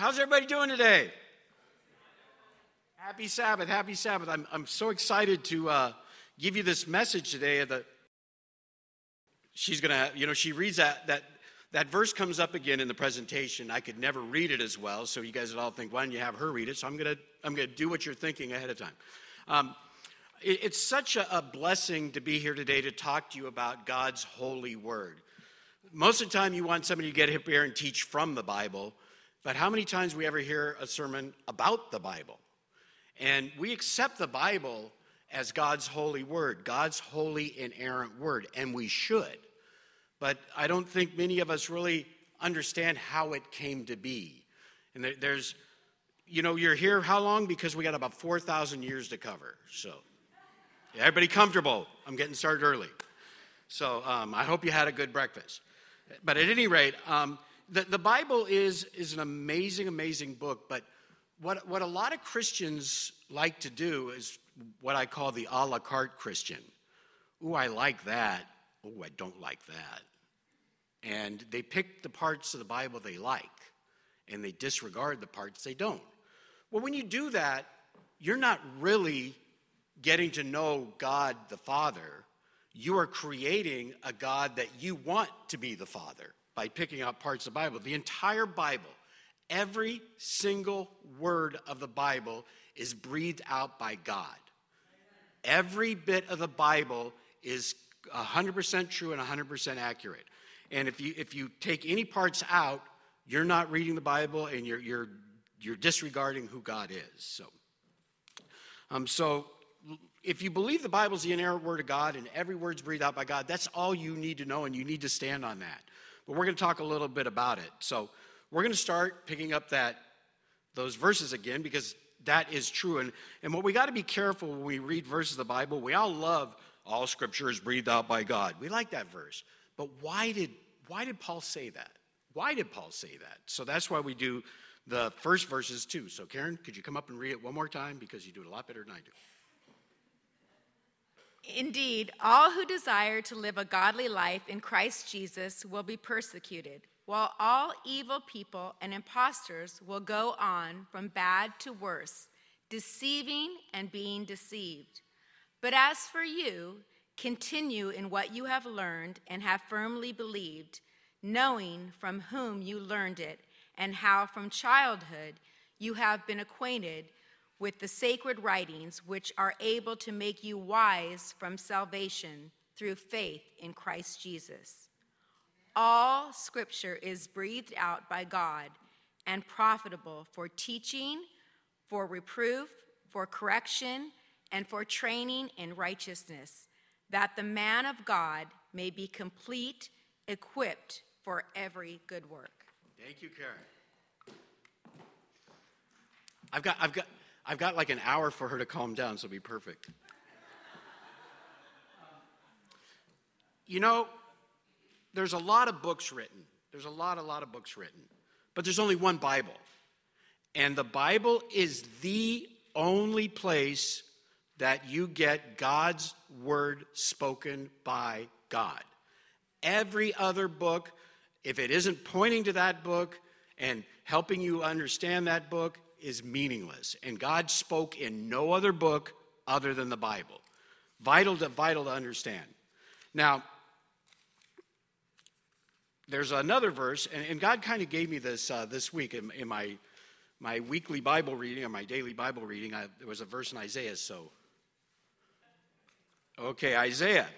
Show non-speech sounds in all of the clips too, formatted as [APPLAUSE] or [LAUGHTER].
How's everybody doing today? Happy Sabbath, happy Sabbath. I'm, I'm so excited to uh, give you this message today. That she's to, you know, she reads that, that, that verse comes up again in the presentation. I could never read it as well, so you guys would all think, why don't you have her read it? So I'm to, I'm to do what you're thinking ahead of time. Um, it, it's such a, a blessing to be here today to talk to you about God's holy word. Most of the time, you want somebody to get up here and teach from the Bible, but how many times we ever hear a sermon about the Bible? And we accept the Bible as God's holy word, God's holy inerrant word, and we should. But I don't think many of us really understand how it came to be. And there's, you know, you're here how long? Because we got about 4,000 years to cover. So, everybody comfortable? I'm getting started early. So, um, I hope you had a good breakfast. But at any rate, um, the, the Bible is, is an amazing, amazing book, but what, what a lot of Christians like to do is what I call the a la carte Christian. Ooh, I like that. Oh, I don't like that. And they pick the parts of the Bible they like and they disregard the parts they don't. Well, when you do that, you're not really getting to know God the Father. You are creating a God that you want to be the Father by picking out parts of the Bible. The entire Bible Every single word of the Bible is breathed out by God. Every bit of the Bible is 100% true and 100% accurate. And if you, if you take any parts out, you're not reading the Bible and you're, you're, you're disregarding who God is. So, um, so if you believe the Bible is the inerrant word of God and every word's breathed out by God, that's all you need to know and you need to stand on that. But we're going to talk a little bit about it. So we're going to start picking up that those verses again because that is true. And, and what we got to be careful when we read verses of the Bible, we all love all scripture is breathed out by God. We like that verse. But why did why did Paul say that? Why did Paul say that? So that's why we do the first verses too. So Karen, could you come up and read it one more time because you do it a lot better than I do. Indeed, all who desire to live a godly life in Christ Jesus will be persecuted while all evil people and impostors will go on from bad to worse, deceiving and being deceived. But as for you, continue in what you have learned and have firmly believed, knowing from whom you learned it, and how from childhood you have been acquainted with the sacred writings which are able to make you wise from salvation through faith in Christ Jesus. All scripture is breathed out by God and profitable for teaching, for reproof, for correction, and for training in righteousness, that the man of God may be complete, equipped for every good work. Thank you, Karen. I've got, I've got, I've got like an hour for her to calm down, so it'll be perfect. You know, there's a lot of books written. There's a lot, a lot of books written. But there's only one Bible. And the Bible is the only place that you get God's word spoken by God. Every other book, if it isn't pointing to that book and helping you understand that book, is meaningless. And God spoke in no other book other than the Bible. Vital to vital to understand. Now, there's another verse, and, and God kind of gave me this uh, this week in, in, my, my weekly Bible reading or my daily Bible reading. I, there was a verse in Isaiah, so. Okay, Isaiah.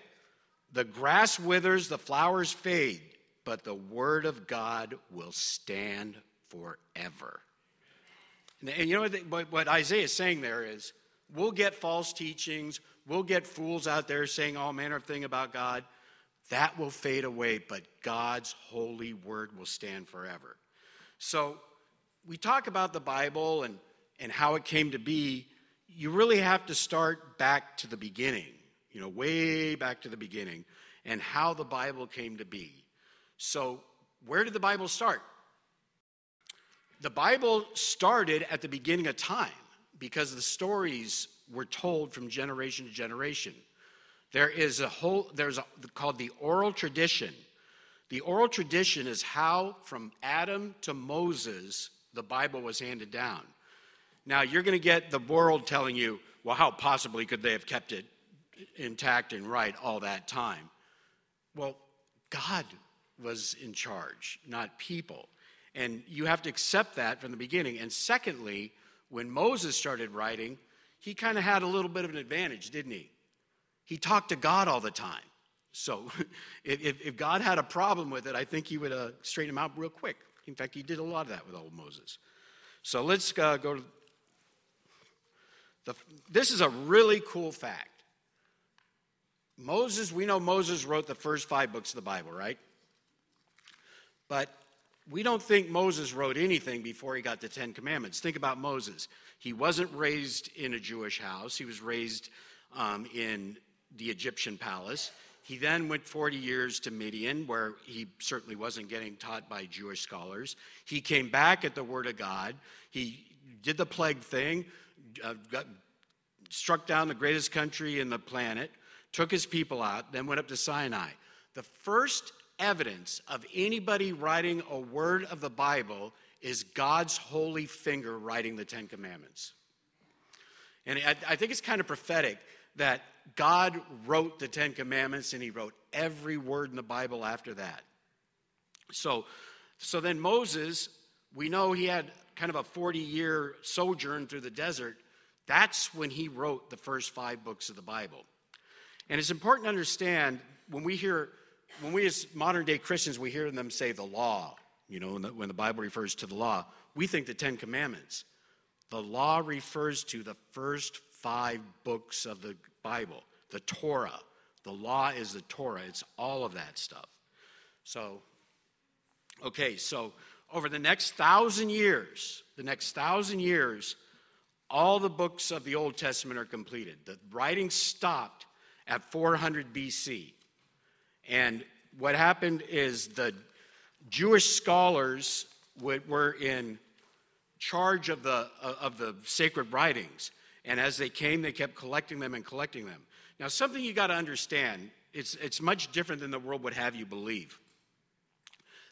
The grass withers, the flowers fade, but the word of God will stand forever. And, and you know what, what, Isaiah is saying there is we'll get false teachings, we'll get fools out there saying all manner of thing about God. That will fade away, but God's holy word will stand forever. So we talk about the Bible and, and how it came to be. You really have to start back to the beginning, you know, way back to the beginning, and how the Bible came to be. So, where did the Bible start? The Bible started at the beginning of time because the stories were told from generation to generation. There is a whole, there's a, called the oral tradition. The oral tradition is how from Adam to Moses the Bible was handed down. Now, you're going to get the world telling you, well, how possibly could they have kept it intact and right all that time? Well, God was in charge, not people. And you have to accept that from the beginning. And secondly, when Moses started writing, he kind of had a little bit of an advantage, didn't he? He talked to God all the time. So [LAUGHS] if, if God had a problem with it, I think he would uh, straighten him out real quick. In fact, he did a lot of that with old Moses. So let's uh, go to the, this is a really cool fact. Moses, we know Moses wrote the first five books of the Bible, right? But we don't think Moses wrote anything before he got the Ten Commandments. Think about Moses. He wasn't raised in a Jewish house, he was raised um, in the Egyptian palace. He then went 40 years to Midian, where he certainly wasn't getting taught by Jewish scholars. He came back at the Word of God. He did the plague thing, uh, got, struck down the greatest country in the planet, took his people out, then went up to Sinai. The first evidence of anybody writing a word of the Bible is God's holy finger writing the Ten Commandments. And I, I think it's kind of prophetic that God wrote the Ten Commandments and he wrote every word in the Bible after that. So, so then Moses, we know he had kind of a 40 year sojourn through the desert. That's when he wrote the first five books of the Bible. And it's important to understand when we hear, when we as modern day Christians, we hear them say the law, you know, when the, when the Bible refers to the law, we think the Ten Commandments. The law refers to the first five books of the Bible, the Torah. The law is the Torah, it's all of that stuff. So, okay, so over the next thousand years, the next thousand years, all the books of the Old Testament are completed. The writing stopped at 400 BC. And what happened is the Jewish scholars were in charge of the, of the sacred writings. And as they came, they kept collecting them and collecting them. Now, something you got to understand it's, it's much different than the world would have you believe.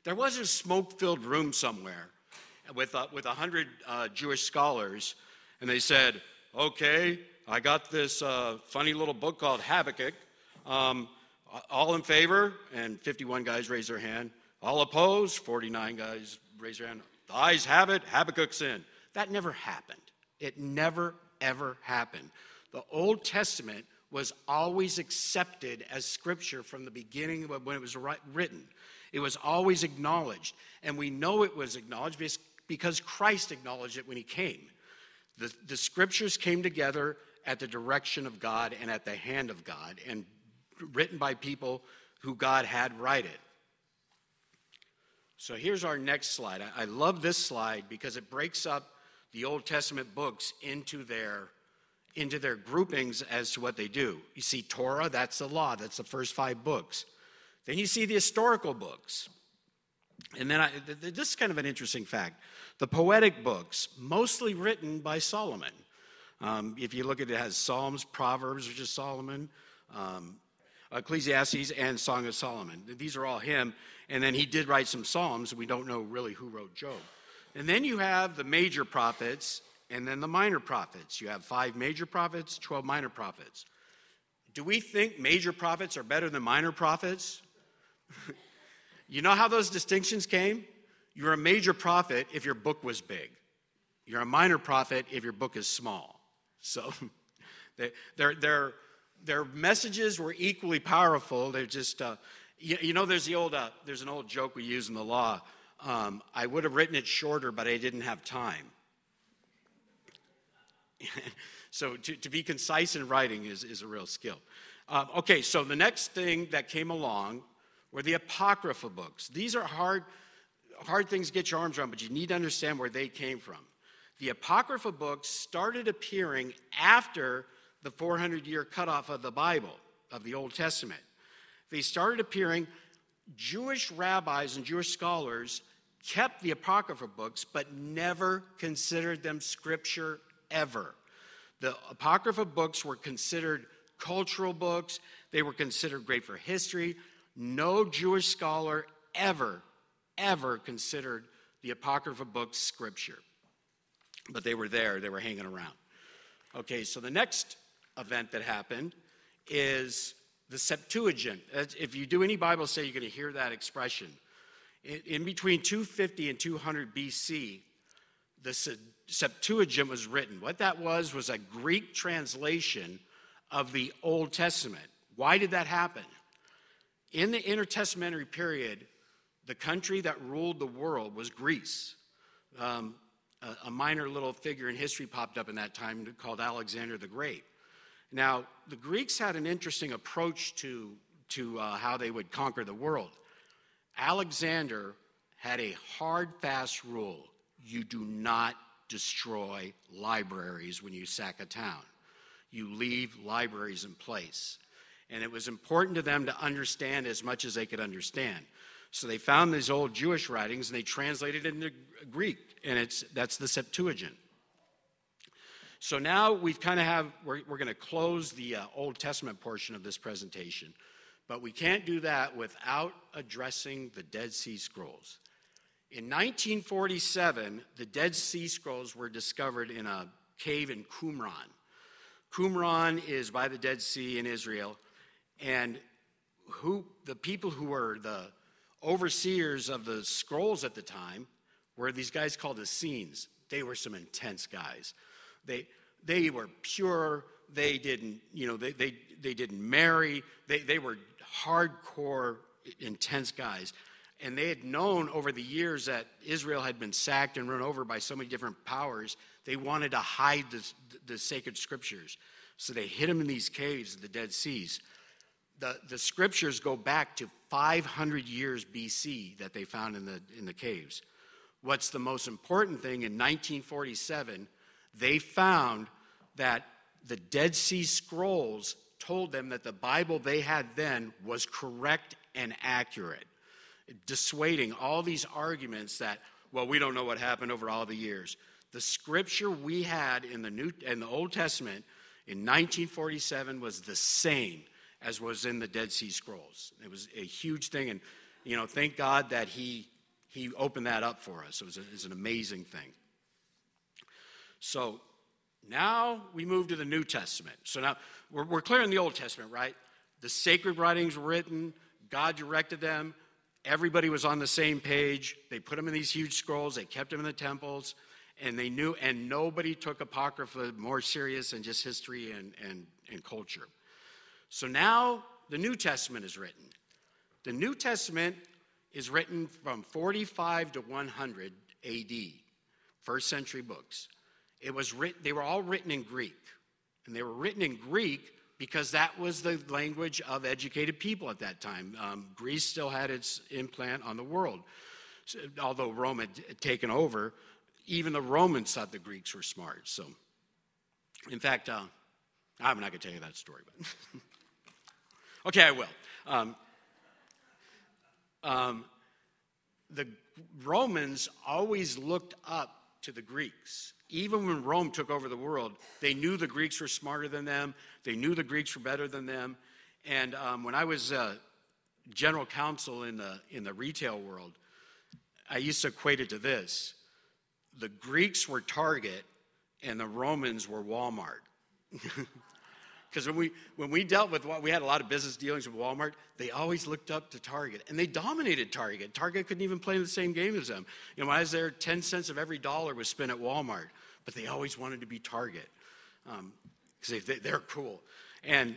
There was a smoke filled room somewhere with, uh, with 100 uh, Jewish scholars, and they said, Okay, I got this uh, funny little book called Habakkuk. Um, all in favor? And 51 guys raise their hand. All opposed? 49 guys raise their hand. The ayes have it, Habakkuk's in. That never happened. It never ever happened. The Old Testament was always accepted as scripture from the beginning when it was written. It was always acknowledged. And we know it was acknowledged because Christ acknowledged it when he came. The, the scriptures came together at the direction of God and at the hand of God and written by people who God had write it. So here's our next slide. I, love this slide because it breaks up the Old Testament books into their into their groupings as to what they do. You see Torah, that's the law, that's the first five books. Then you see the historical books. And then I, this is kind of an interesting fact. The poetic books, mostly written by Solomon. Um, if you look at it, it has Psalms, Proverbs, which is Solomon, um, Ecclesiastes, and Song of Solomon. These are all him. And then he did write some Psalms. We don't know really who wrote Job. And then you have the major prophets and then the minor prophets. You have five major prophets, 12 minor prophets. Do we think major prophets are better than minor prophets? [LAUGHS] you know how those distinctions came? You're a major prophet if your book was big. You're a minor prophet if your book is small. So [LAUGHS] they, their, their, their messages were equally powerful. They're just, uh, you, you, know, there's, the old, uh, there's an old joke we use in the law um, I would have written it shorter, but I didn't have time. [LAUGHS] so to, to be concise in writing is, is a real skill. Um, okay, so the next thing that came along were the Apocrypha books. These are hard, hard things to get your arms around, but you need to understand where they came from. The Apocrypha books started appearing after the 400 year cutoff of the Bible, of the Old Testament. They started appearing, Jewish rabbis and Jewish scholars kept the Apocrypha books, but never considered them scripture ever. The Apocrypha books were considered cultural books, they were considered great for history. No Jewish scholar ever, ever considered the Apocrypha books, scripture. But they were there, they were hanging around. Okay, so the next event that happened is the Septuagint. If you do any Bible study, you're going to hear that expression. In between 250 and 200 BC, the Septuagint was written. What that was was a Greek translation of the Old Testament. Why did that happen? In the intertestamentary period, the country that ruled the world was Greece. Um, a, a minor little figure in history popped up in that time called Alexander the Great. Now, the Greeks had an interesting approach to, to uh, how they would conquer the world. Alexander had a hard, fast rule you do not destroy libraries when you sack a town, you leave libraries in place. And it was important to them to understand as much as they could understand. So they found these old Jewish writings and they translated it into Greek, and it's, that's the Septuagint. So now we've kind of have, we're, we're going to close the uh, Old Testament portion of this presentation, but we can't do that without addressing the Dead Sea Scrolls. In 1947, the Dead Sea Scrolls were discovered in a cave in Qumran. Qumran is by the Dead Sea in Israel, and who the people who were the overseers of the scrolls at the time were these guys called the Essenes. They were some intense guys. They, they were pure. They didn't, you know, they, they, they didn't marry. They, they were hardcore, intense guys. And they had known over the years that Israel had been sacked and run over by so many different powers. They wanted to hide the, the sacred scriptures. So they hid them in these caves, of the Dead Seas. The, the scriptures go back to 500 years BC that they found in the, in the caves. What's the most important thing in 1947, they found that the Dead Sea Scrolls told them that the Bible they had then was correct and accurate, dissuading all these arguments that, well, we don't know what happened over all the years. The scripture we had in the New in the Old Testament in 1947 was the same as was in the Dead Sea Scrolls. It was a huge thing, and you know, thank God that He He opened that up for us. It was, a, it was an amazing thing. So now we move to the New Testament. So now we're, we're clear in the Old Testament, right? The sacred writings were written, God directed them, everybody was on the same page. They put them in these huge scrolls, they kept them in the temples, and they knew, and nobody took Apocrypha more serious than just history and, and, and culture. So now the New Testament is written. The New Testament is written from 45 to 100 AD, first century books. It was written, they were all written in Greek. And they were written in Greek because that was the language of educated people at that time. Um, Greece still had its implant on the world. So, although Rome had taken over, even the Romans thought the Greeks were smart. So, in fact, uh, I'm not going to tell you that story, but [LAUGHS] okay, I will. Um, um, the Romans always looked up to the Greeks. Even when Rome took over the world, they knew the Greeks were smarter than them, they knew the Greeks were better than them. And um, when I was uh, general counsel in the, in the retail world, I used to equate it to this the Greeks were Target, and the Romans were Walmart. [LAUGHS] Because when we, when we dealt with what we had a lot of business dealings with Walmart, they always looked up to Target and they dominated Target. Target couldn't even play in the same game as them. You know, when I there, 10 cents of every dollar was spent at Walmart, but they always wanted to be Target because um, they, they, are cool. And,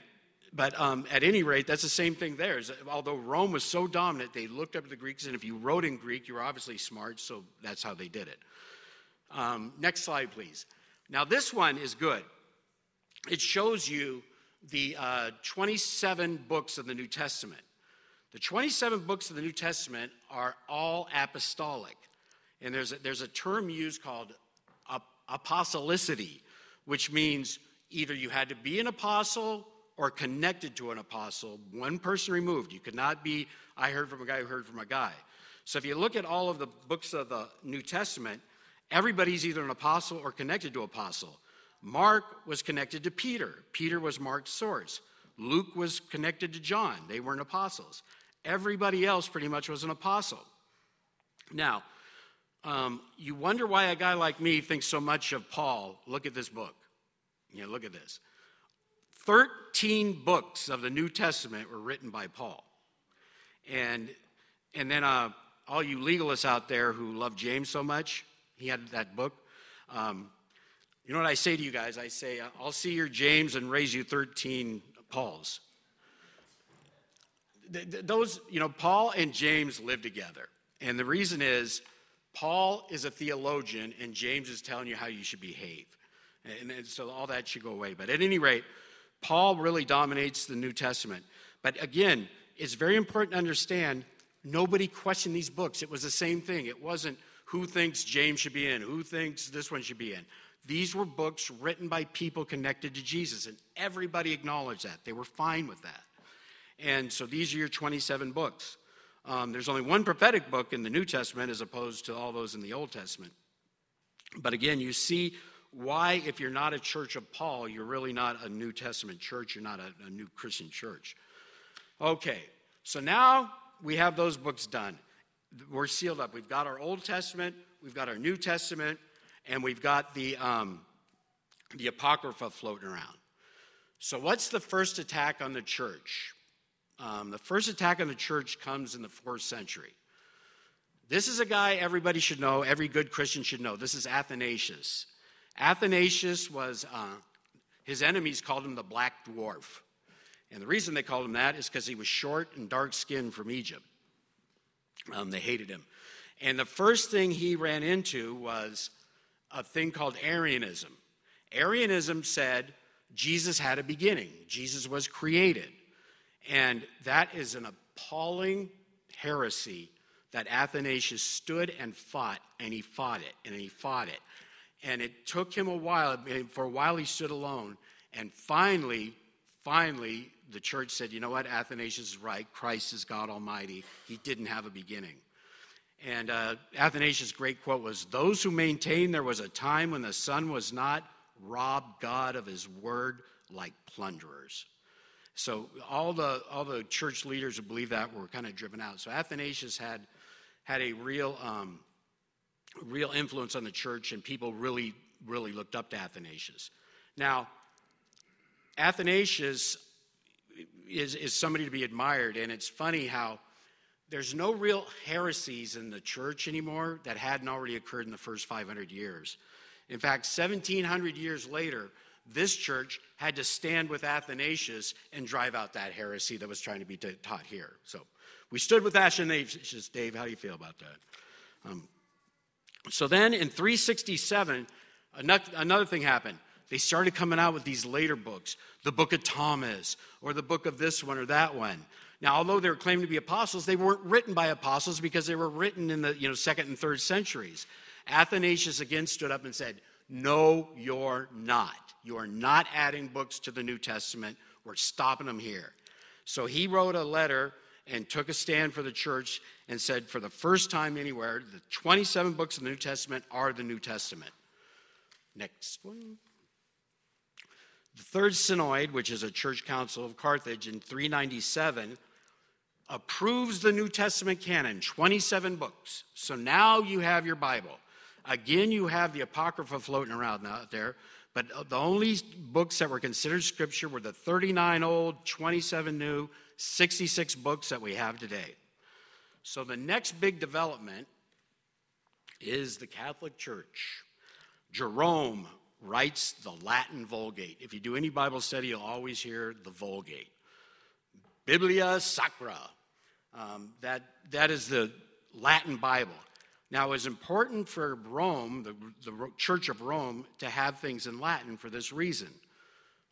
but um, at any rate, that's the same thing there. Is although Rome was so dominant, they looked up to the Greeks, and if you wrote in Greek, you were obviously smart, so that's how they did it. Um, next slide, please. Now, this one is good it shows you the uh, 27 books of the New Testament. The 27 books of the New Testament are all apostolic. And there's a, there's a term used called apostolicity, which means either you had to be an apostle or connected to an apostle, one person removed. You could not be, I heard from a guy who heard from a guy. So if you look at all of the books of the New Testament, everybody's either an apostle or connected to an apostle. Mark was connected to Peter. Peter was Mark's source. Luke was connected to John. They weren't apostles. Everybody else pretty much was an apostle. Now, Um, you wonder why a guy like me thinks so much of Paul. Look at this book. Yeah, look at this. 13 books of the New Testament were written by Paul. And, and then uh, all you legalists out there who love James so much, he had that book. Um, you know what I say to you guys? I say, uh, I'll see your James and raise you 13 Pauls. Those, you know, Paul and James live together. And the reason is Paul is a theologian and James is telling you how you should behave. And, and so all that should go away. But at any rate, Paul really dominates the New Testament. But again, it's very important to understand nobody questioned these books. It was the same thing. It wasn't who thinks James should be in, who thinks this one should be in. These were books written by people connected to Jesus, and everybody acknowledged that. They were fine with that. And so these are your 27 books. Um, there's only one prophetic book in the New Testament as opposed to all those in the Old Testament. But again, you see why, if you're not a church of Paul, you're really not a New Testament church, you're not a, a new Christian church. Okay, so now we have those books done. We're sealed up. We've got our Old Testament, we've got our New Testament, and we've got the, um, the Apocrypha floating around. So, what's the first attack on the church? Um, the first attack on the church comes in the fourth century. This is a guy everybody should know, every good Christian should know. This is Athanasius. Athanasius was, uh, his enemies called him the Black Dwarf. And the reason they called him that is because he was short and dark skinned from Egypt. Um, they hated him. And the first thing he ran into was a thing called Arianism. Arianism said Jesus had a beginning, Jesus was created. And that is an appalling heresy that Athanasius stood and fought, and he fought it, and he fought it. And it took him a while. For a while, he stood alone. And finally, finally, the church said, you know what? Athanasius is right. Christ is God Almighty. He didn't have a beginning. And uh, Athanasius' great quote was Those who maintain there was a time when the Son was not robbed God of his word like plunderers. So all the, all the church leaders who believe that were kind of driven out. So Athanasius had, had a real, um, real influence on the church, and people really, really looked up to Athanasius. Now, Athanasius is, is somebody to be admired, and it's funny how there's no real heresies in the church anymore that hadn't already occurred in the first 500 years. In fact, 1700 years later, this church had to stand with Athanasius and drive out that heresy that was trying to be taught here. So we stood with Athanasius. Dave, how do you feel about that? Um, so then in 367, another thing happened. They started coming out with these later books, the book of Thomas, or the book of this one or that one. Now, although they were claimed to be apostles, they weren't written by apostles because they were written in the you know, second and third centuries. Athanasius again stood up and said, No, you're not. You are not adding books to the New Testament. We're stopping them here. So he wrote a letter and took a stand for the church and said, for the first time anywhere, the 27 books of the New Testament are the New Testament. Next one. The Third Synod, which is a church council of Carthage in 397, approves the New Testament canon, 27 books. So now you have your Bible. Again, you have the Apocrypha floating around out there, but the only books that were considered scripture were the 39 old, 27 new, 66 books that we have today. So the next big development is the Catholic Church. Jerome writes the Latin Vulgate. If you do any Bible study, you'll always hear the Vulgate. Biblia Sacra. Um, that, that is the Latin Bible. Now, it was important for Rome, the, the Church of Rome, to have things in Latin for this reason.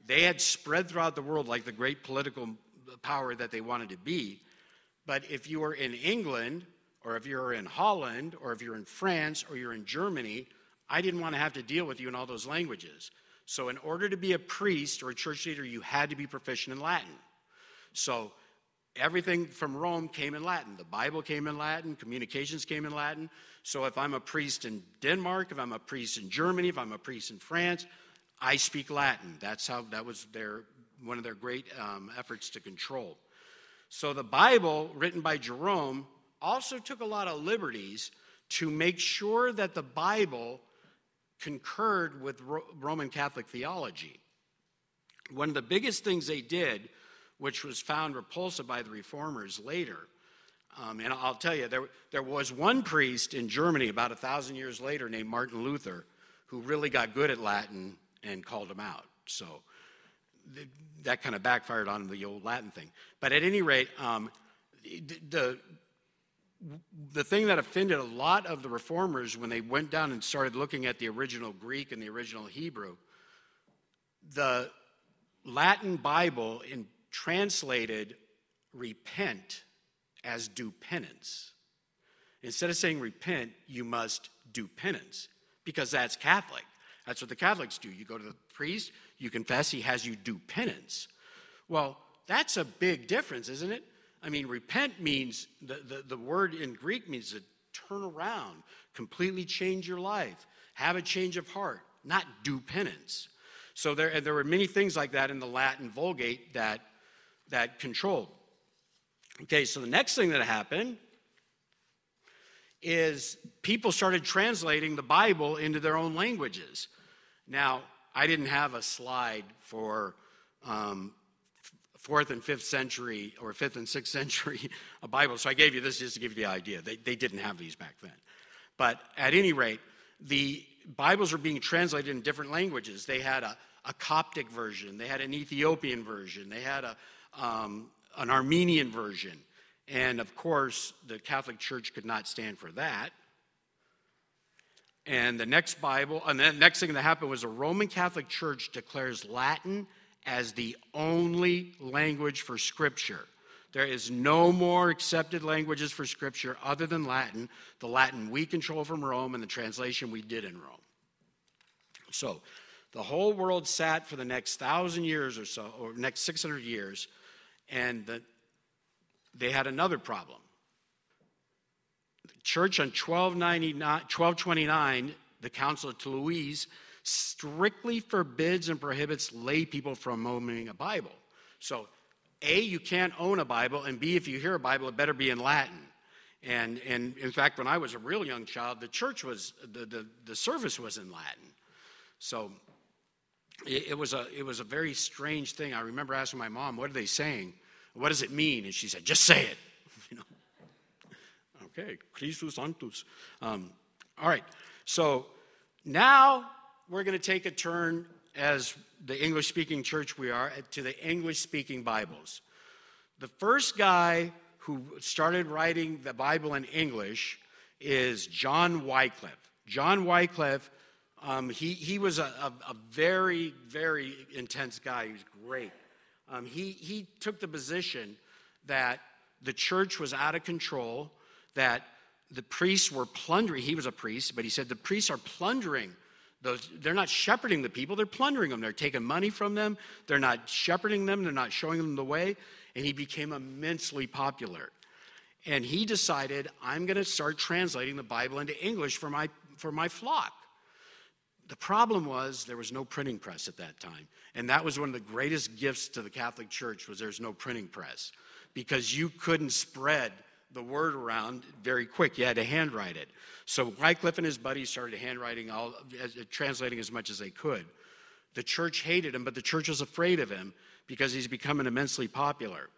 They had spread throughout the world like the great political power that they wanted to be. But if you were in England, or if you're in Holland, or if you're in France, or you're in Germany, I didn't want to have to deal with you in all those languages. So, in order to be a priest or a church leader, you had to be proficient in Latin. So, everything from Rome came in Latin. The Bible came in Latin, communications came in Latin. So if I'm a priest in Denmark, if I'm a priest in Germany, if I'm a priest in France, I speak Latin. That's how that was their one of their great um, efforts to control. So the Bible, written by Jerome, also took a lot of liberties to make sure that the Bible concurred with Ro- Roman Catholic theology. One of the biggest things they did, which was found repulsive by the reformers later, um, and I'll tell you, there, there was one priest in Germany about a thousand years later named Martin Luther who really got good at Latin and called him out. So th- that kind of backfired on the old Latin thing. But at any rate, um, the, the thing that offended a lot of the reformers when they went down and started looking at the original Greek and the original Hebrew, the Latin Bible in, translated repent as do penance. Instead of saying repent, you must do penance because that's Catholic. That's what the Catholics do. You go to the priest, you confess, he has you do penance. Well, that's a big difference, isn't it? I mean, repent means the, the, the word in Greek means to turn around, completely change your life, have a change of heart, not do penance. So there, there were many things like that in the Latin Vulgate that, that control. Okay, so the next thing that happened is people started translating the Bible into their own languages. Now, I didn't have a slide for um, fourth and fifth century or fifth and sixth century [LAUGHS] a Bible, so I gave you this just to give you the idea. They, they didn't have these back then. But at any rate, the Bibles were being translated in different languages. They had a, a Coptic version, they had an Ethiopian version, they had a, um, an Armenian version. And of course, the Catholic Church could not stand for that. And the next Bible, and the next thing that happened was the Roman Catholic Church declares Latin as the only language for Scripture. There is no more accepted languages for Scripture other than Latin, the Latin we control from Rome and the translation we did in Rome. So, the whole world sat for the next thousand years or so, or next 600 years, and the, they had another problem. The church on 1229, the Council of Toulouse, strictly forbids and prohibits lay people from owning a Bible. So, A, you can't own a Bible, and B, if you hear a Bible, it better be in Latin. And, and in fact, when I was a real young child, the church was, the, the, the service was in Latin. So it, it, was a, it was a very strange thing. I remember asking my mom, what are they saying? What does it mean? And she said, just say it. [LAUGHS] You know? Okay, Christus Sanctus. Um, all right, so now we're going to take a turn as the English speaking church we are to the English speaking Bibles. The first guy who started writing the Bible in English is John Wycliffe. John Wycliffe, um, he, he was a, a, a, very, very intense guy. He was great. Um, he, he took the position that the church was out of control, that the priests were plundering. He was a priest, but he said the priests are plundering those, they're not shepherding the people, they're plundering them. They're taking money from them, they're not shepherding them, they're not showing them the way. And he became immensely popular. And he decided, I'm going to start translating the Bible into English for my, for my flock. The problem was there was no printing press at that time. And that was one of the greatest gifts to the Catholic Church was there's no printing press because you couldn't spread the word around very quick. You had to handwrite it. So Wycliffe and his buddies started handwriting, all, translating as much as they could. The church hated him, but the church was afraid of him because he's becoming immensely popular.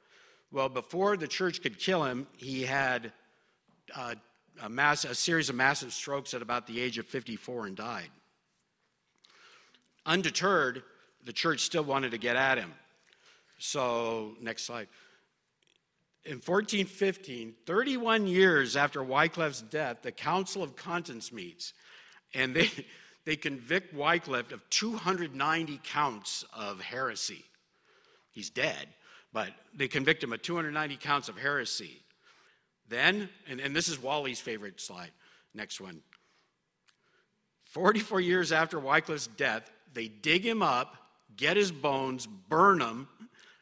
Well, before the church could kill him, he had uh, a, mass, a series of massive strokes at about the age of 54 and died. Undeterred, the church still wanted to get at him. So, next slide in 1415, 31 years after Wycliffe's death, the Council of Constance meets, and they, [LAUGHS] they convict Wycliffe of 290 counts of heresy. He's dead, but they convict him of 290 counts of heresy. Then, and, and this is Wally's favorite slide, next one. 44 years after Wycliffe's death, they dig him up, get his bones, burn them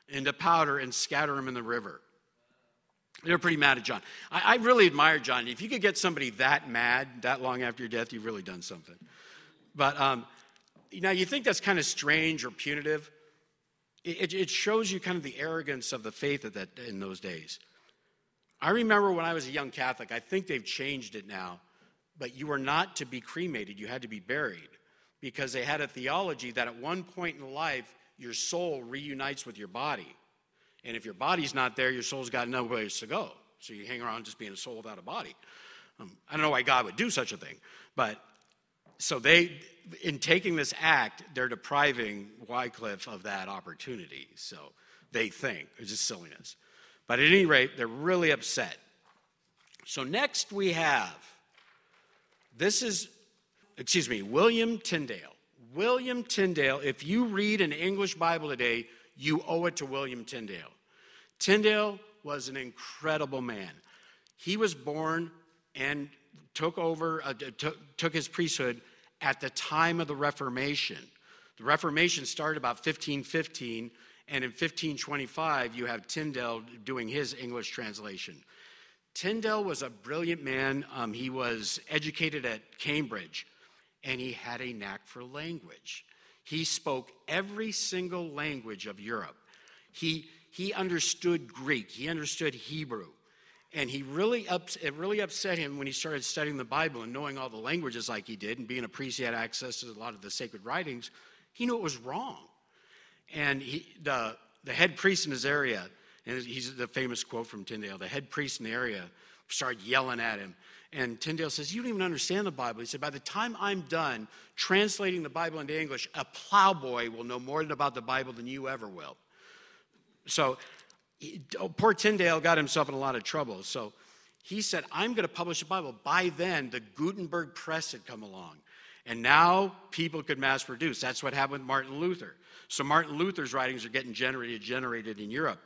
into powder, and scatter him in the river. They're pretty mad at John. I, I, really admire John. If you could get somebody that mad that long after your death, you've really done something. But um, now you think that's kind of strange or punitive. It, it, shows you kind of the arrogance of the faith that in those days. I remember when I was a young Catholic. I think they've changed it now. but you were not to be cremated, you had to be buried because they had a theology that at one point in life, your soul reunites with your body. And if your body's not there, your soul's got no place to go. So you hang around just being a soul without a body. Um, I don't know why God would do such a thing, but so they, in taking this act, they're depriving Wycliffe of that opportunity. So they think it's just silliness. But at any rate, they're really upset. So next we have this is, excuse me, William Tyndale. William Tyndale, if you read an English Bible today, you owe it to William Tyndale. Tyndale was an incredible man. He was born and took over, uh, took, took his priesthood at the time of the Reformation. The Reformation started about 1515, and in 1525, you have Tyndale doing his English translation. Tyndale was a brilliant man. Um, he was educated at Cambridge, and he had a knack for language. He spoke every single language of Europe. He, he understood Greek, he understood Hebrew. And he really ups, it really upset him when he started studying the Bible and knowing all the languages like he did, and being a priest, he had access to a lot of the sacred writings. He knew it was wrong. And he, the, the head priest in his area, and he's the famous quote from Tyndale, the head priest in the area started yelling at him. And Tyndale says, You don't even understand the Bible. He said, By the time I'm done translating the Bible into English, a plowboy will know more about the Bible than you ever will. So oh, poor Tyndale got himself in a lot of trouble. So he said, I'm going to publish a Bible. By then, the Gutenberg press had come along. And now people could mass produce. That's what happened with Martin Luther. So Martin Luther's writings are getting generated, generated in Europe.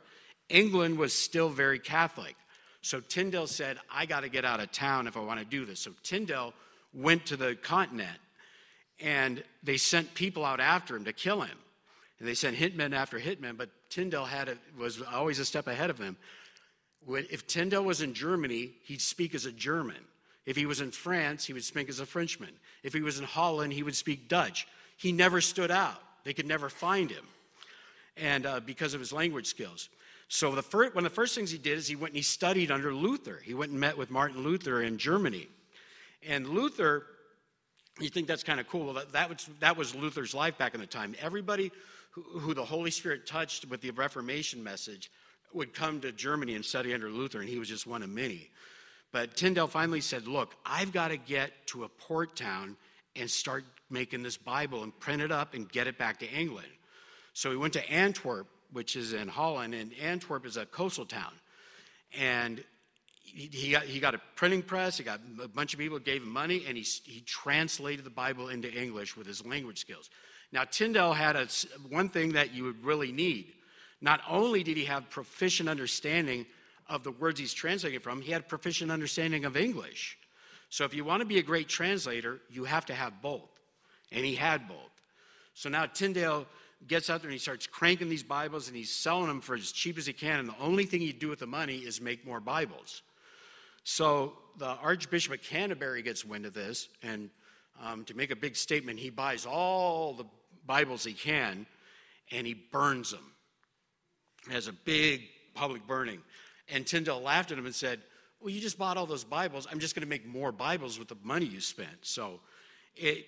England was still very Catholic. So Tyndale said, I got to get out of town if I want to do this. So Tyndale went to the continent and they sent people out after him to kill him. And they sent hitmen after hitmen, but Tyndale had a, was always a step ahead of them. If Tyndale was in Germany, he'd speak as a German. If he was in France, he would speak as a Frenchman. If he was in Holland, he would speak Dutch. He never stood out. They could never find him, and uh, because of his language skills. So the first, one of the first things he did is he went and he studied under Luther. He went and met with Martin Luther in Germany, and Luther. You think that's kind of cool? Well, that, that, was, that was Luther's life back in the time. Everybody who, the Holy Spirit touched with the Reformation message would come to Germany and study under Luther, and he was just one of many. But Tyndale finally said, Look, I've got to get to a port town and start making this Bible and print it up and get it back to England. So he went to Antwerp, which is in Holland, and Antwerp is a coastal town. And he got, he got a printing press, he got a bunch of people gave him money, and he, he translated the Bible into English with his language skills. Now, Tyndale had a, one thing that you would really need. Not only did he have proficient understanding of the words he's translating from, he had proficient understanding of English. So, if you want to be a great translator, you have to have both. And he had both. So now Tyndale gets out there and he starts cranking these Bibles and he's selling them for as cheap as he can. And the only thing he'd do with the money is make more Bibles. So the Archbishop of Canterbury gets wind of this and um, to make a big statement, he buys all the Bibles he can and he burns them. He has a big public burning. And Tyndale laughed at him and said, Well, you just bought all those Bibles. I'm just going to make more Bibles with the money you spent. So, it,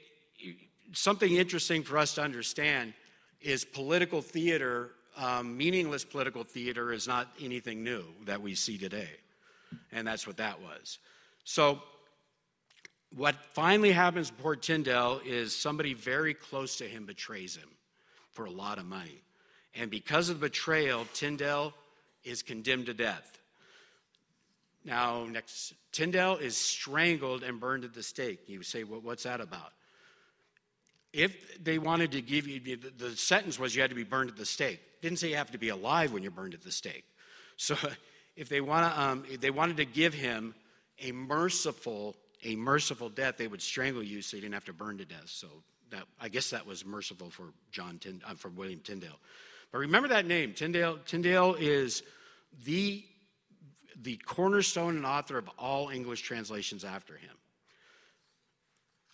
something interesting for us to understand is political theater, um, meaningless political theater, is not anything new that we see today. And that's what that was. So, what finally happens to poor Tyndale is somebody very close to him betrays him for a lot of money. And because of the betrayal, Tyndale is condemned to death. Now, next, Tyndale is strangled and burned at the stake. You say, well, what's that about? If they wanted to give you, the sentence was you had to be burned at the stake. didn't say you have to be alive when you're burned at the stake. So [LAUGHS] if they, want to, um, they wanted to give him a merciful a merciful death, they would strangle you so you didn't have to burn to death. So that, I guess that was merciful for John uh, for William Tyndale. But remember that name, Tyndale. Tyndale is the the cornerstone and author of all English translations after him.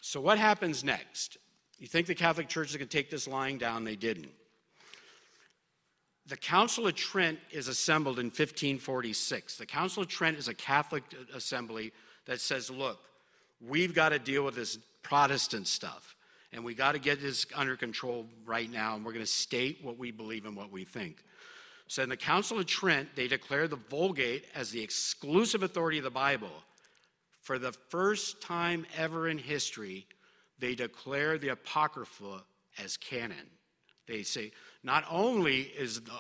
So what happens next? You think the Catholic Church is going to take this lying down? They didn't. The Council of Trent is assembled in 1546. The Council of Trent is a Catholic assembly that says, look, We've got to deal with this Protestant stuff. And we got to get this under control right now. And we're going to state what we believe and what we think. So in the Council of Trent, they declare the Vulgate as the exclusive authority of the Bible. For the first time ever in history, they declare the Apocrypha as canon. They say not only is the,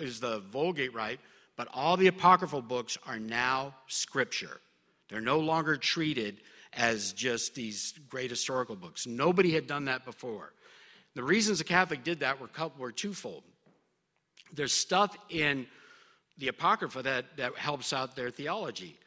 is the Vulgate right, but all the apocryphal books are now scripture. They're no longer treated as just these great historical books. Nobody had done that before. The reasons the Catholic did that were, were twofold. There's stuff in the Apocrypha that, that helps out their theology.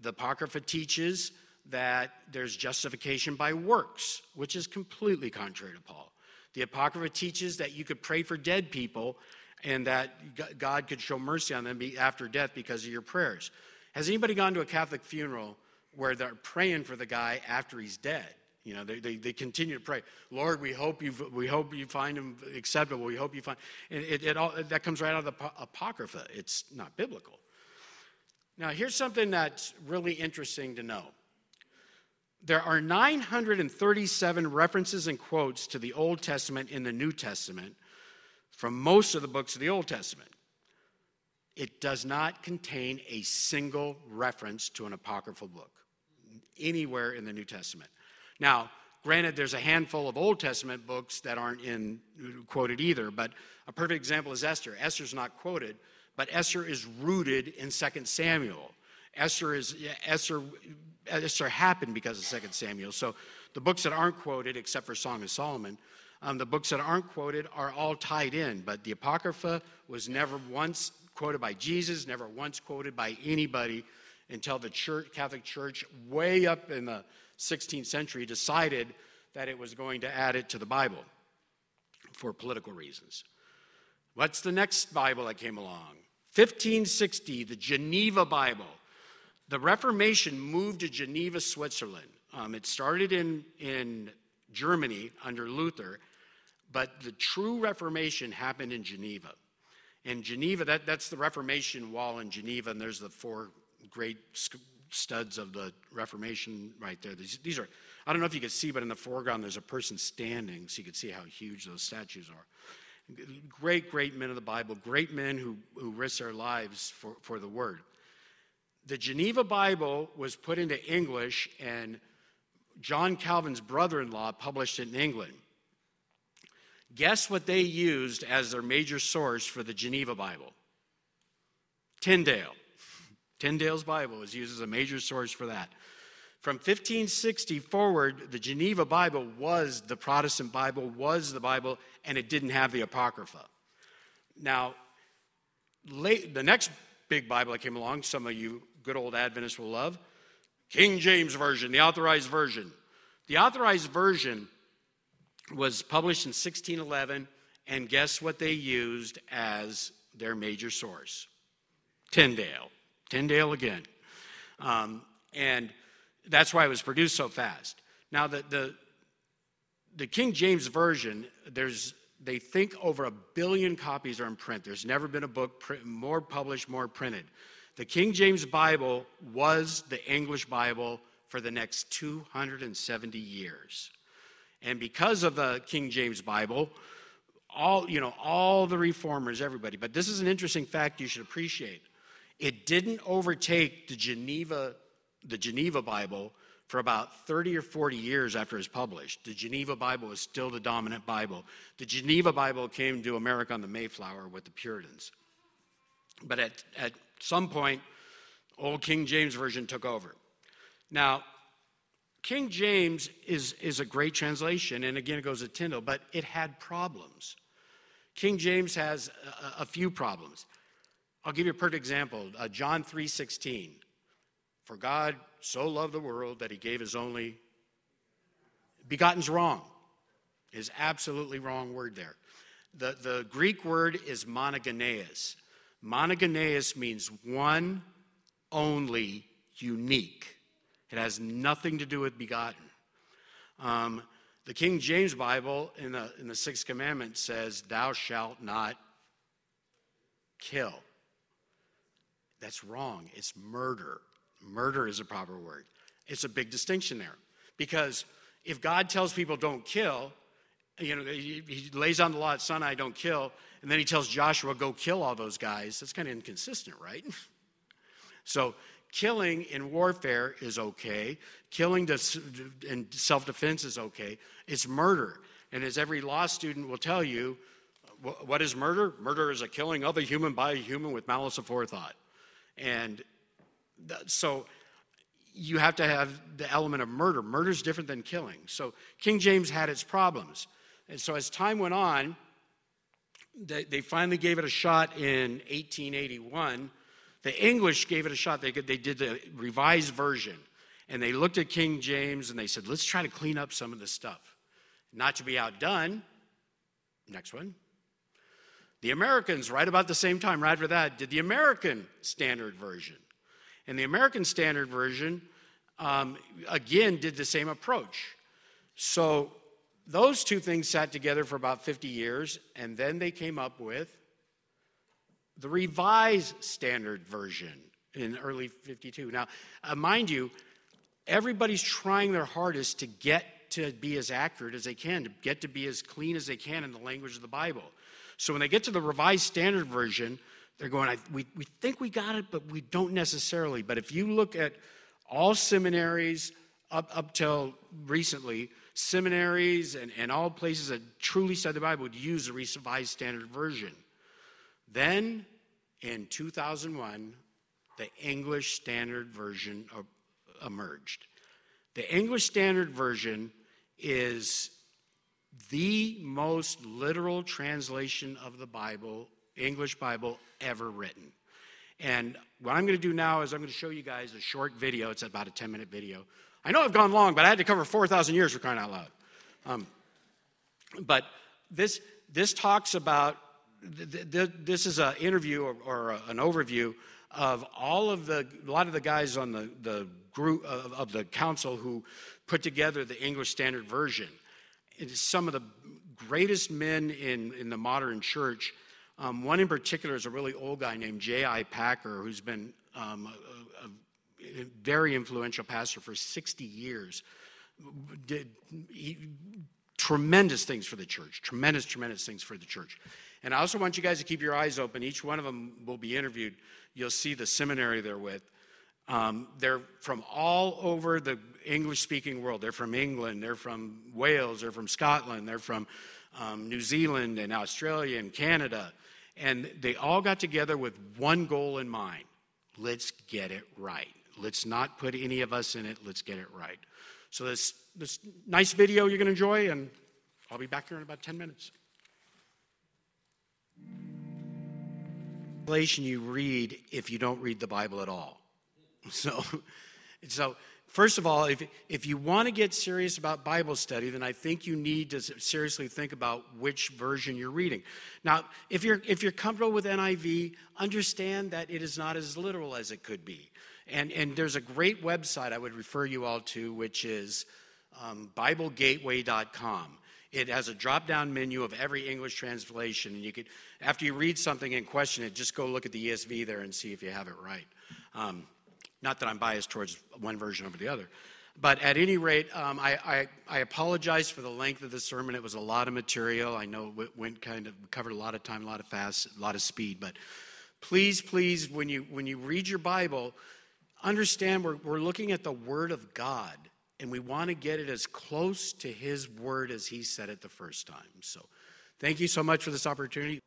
The Apocrypha teaches that there's justification by works, which is completely contrary to Paul. The Apocrypha teaches that you could pray for dead people and that God could show mercy on them after death because of your prayers. Has anybody gone to a Catholic funeral where they're praying for the guy after he's dead? You know, they, they, they continue to pray. Lord, we hope you we hope you find him acceptable. We hope you find it, it all that comes right out of the Apocrypha. It's not biblical. Now, here's something that's really interesting to know. There are 937 references and quotes to the Old Testament in the New Testament from most of the books of the Old Testament. It does not contain a single reference to an apocryphal book anywhere in the New Testament. Now, granted, there's a handful of Old Testament books that aren't in quoted either, but a perfect example is Esther. Esther's not quoted, but Esther is rooted in 2 Samuel. Esther is Esther Esther happened because of 2 Samuel. So the books that aren't quoted, except for Song of Solomon, um, the books that aren't quoted are all tied in. But the Apocrypha was never once quoted by Jesus, never once quoted by anybody until the church, Catholic Church, way up in the 16th century, decided that it was going to add it to the Bible for political reasons. What's the next Bible that came along? 1560, the Geneva Bible. The Reformation moved to Geneva, Switzerland. Um, it started in, in Germany under Luther, but the true Reformation happened in Geneva. In Geneva, that, that's the Reformation wall in Geneva, and there's the four great studs of the Reformation right there. These, these, are, I don't know if you can see, but in the foreground there's a person standing, so you can see how huge those statues are. Great, great men of the Bible, great men who, who risk their lives for, for the word. The Geneva Bible was put into English, and John Calvin's brother in law published it in England. Guess what they used as their major source for the Geneva Bible? Tyndale. Tyndale's Bible was used as a major source for that. From 1560 forward, the Geneva Bible was the Protestant Bible, was the Bible, and it didn't have the Apocrypha. Now, late, the next big Bible that came along, some of you good old Adventists will love King James Version, the authorized version. The authorized version was published in 1611, and guess what they used as their major source? Tyndale. Tyndale again. Um, and that's why it was produced so fast. Now, the, the, the King James Version, there's, they think over a billion copies are in print. There's never been a book print, more published, more printed. The King James Bible was the English Bible for the next 270 years. And because of the King James Bible, all, you know, all the reformers, everybody, but this is an interesting fact you should appreciate. It didn't overtake the Geneva, the Geneva Bible for about 30 or 40 years after it was published. The Geneva Bible was still the dominant Bible. The Geneva Bible came to America on the Mayflower with the Puritans. But at, at some point, Old King James Version took over. Now, King James is, is a great translation, and again, it goes to Tyndale, but it had problems. King James has a, a few problems. I'll give you a perfect example. Uh, John 3:16. For God so loved the world that he gave his only begotten's wrong. Is absolutely wrong word there. The, the Greek word is monogenes. Monogenes means one, only, unique. It has nothing to do with begotten. Um, the King James Bible in the, in the Sixth Commandment says, Thou shalt not kill. That's wrong. It's murder. Murder is a proper word. It's a big distinction there. Because if God tells people don't kill, you know, he, lays on the law at Sinai, don't kill, and then he tells Joshua, go kill all those guys, that's kind of inconsistent, right? [LAUGHS] so killing in warfare is okay. Killing in self defense is okay. It's murder. And as every law student will tell you, what is murder? Murder is a killing of a human by a human with malice aforethought. And so you have to have the element of murder. Murder is different than killing. So King James had its problems. And so as time went on, they, they finally gave it a shot in 1881. The English gave it a shot. They, they did the revised version. And they looked at King James and they said, let's try to clean up some of this stuff. Not to be outdone. Next one. The Americans, right about the same time, right after that, did the American Standard Version. And the American Standard Version, um, again, did the same approach. So those two things sat together for about 50 years, and then they came up with the Revised Standard Version in early 52. Now, uh, mind you, everybody's trying their hardest to get to be as accurate as they can, to get to be as clean as they can in the language of the Bible. So when they get to the Revised Standard Version, they're going, we, we think we got it, but we don't necessarily. But if you look at all seminaries up, up till recently, seminaries and, and all places that truly study the Bible would use the Revised Standard Version. Then in 2001, the English Standard Version emerged. The English Standard Version is the most literal translation of the Bible, English Bible, ever written. And what I'm going to do now is I'm going to show you guys a short video. It's about a 10 minute video. I know I've gone long, but I had to cover 4,000 years for crying out loud. Um, but this, this talks about, th- th- this is an interview or, or a, an overview of all of the, a lot of the guys on the, the group of, of the council who put together the English Standard Version It is some of the greatest men in, in the modern church. Um, one in particular is a really old guy named J.I. Packer, who's been um, very influential pastor for 60 years. Did he, tremendous things for the church, tremendous, tremendous things for the church. And I also want you guys to keep your eyes open. Each one of them will be interviewed. You'll see the seminary they're with. Um, they're from all over the English speaking world. They're from England, they're from Wales, they're from Scotland, they're from um, New Zealand and Australia and Canada. And they all got together with one goal in mind let's get it right. Let's not put any of us in it, let's get it right. So, this, this nice video you're going to enjoy, and I'll be back here in about 10 minutes. You read if you don't read the Bible at all. [LAUGHS] So, so first of all, if, if you want to get serious about Bible study, then I think you need to seriously think about which version you're reading. Now, if you're, if you're comfortable with NIV, understand that it is not as literal as it could be. And, and there's a great website I would refer you all to, which is um, BibleGateway.com. It has a drop down menu of every English translation. And you could, after you read something and question it, just go look at the ESV there and see if you have it right. Um, not that I'm biased towards one version over the other. But at any rate, um, I, I, I, apologize for the length of the sermon. It was a lot of material. I know it went kind of covered a lot of time, a lot of fast, a lot of speed. But please, please, when you when you read your Bible, understand we're, we're looking at the Word of God, and we want to get it as close to His Word as He said it the first time. So, thank you so much for this opportunity.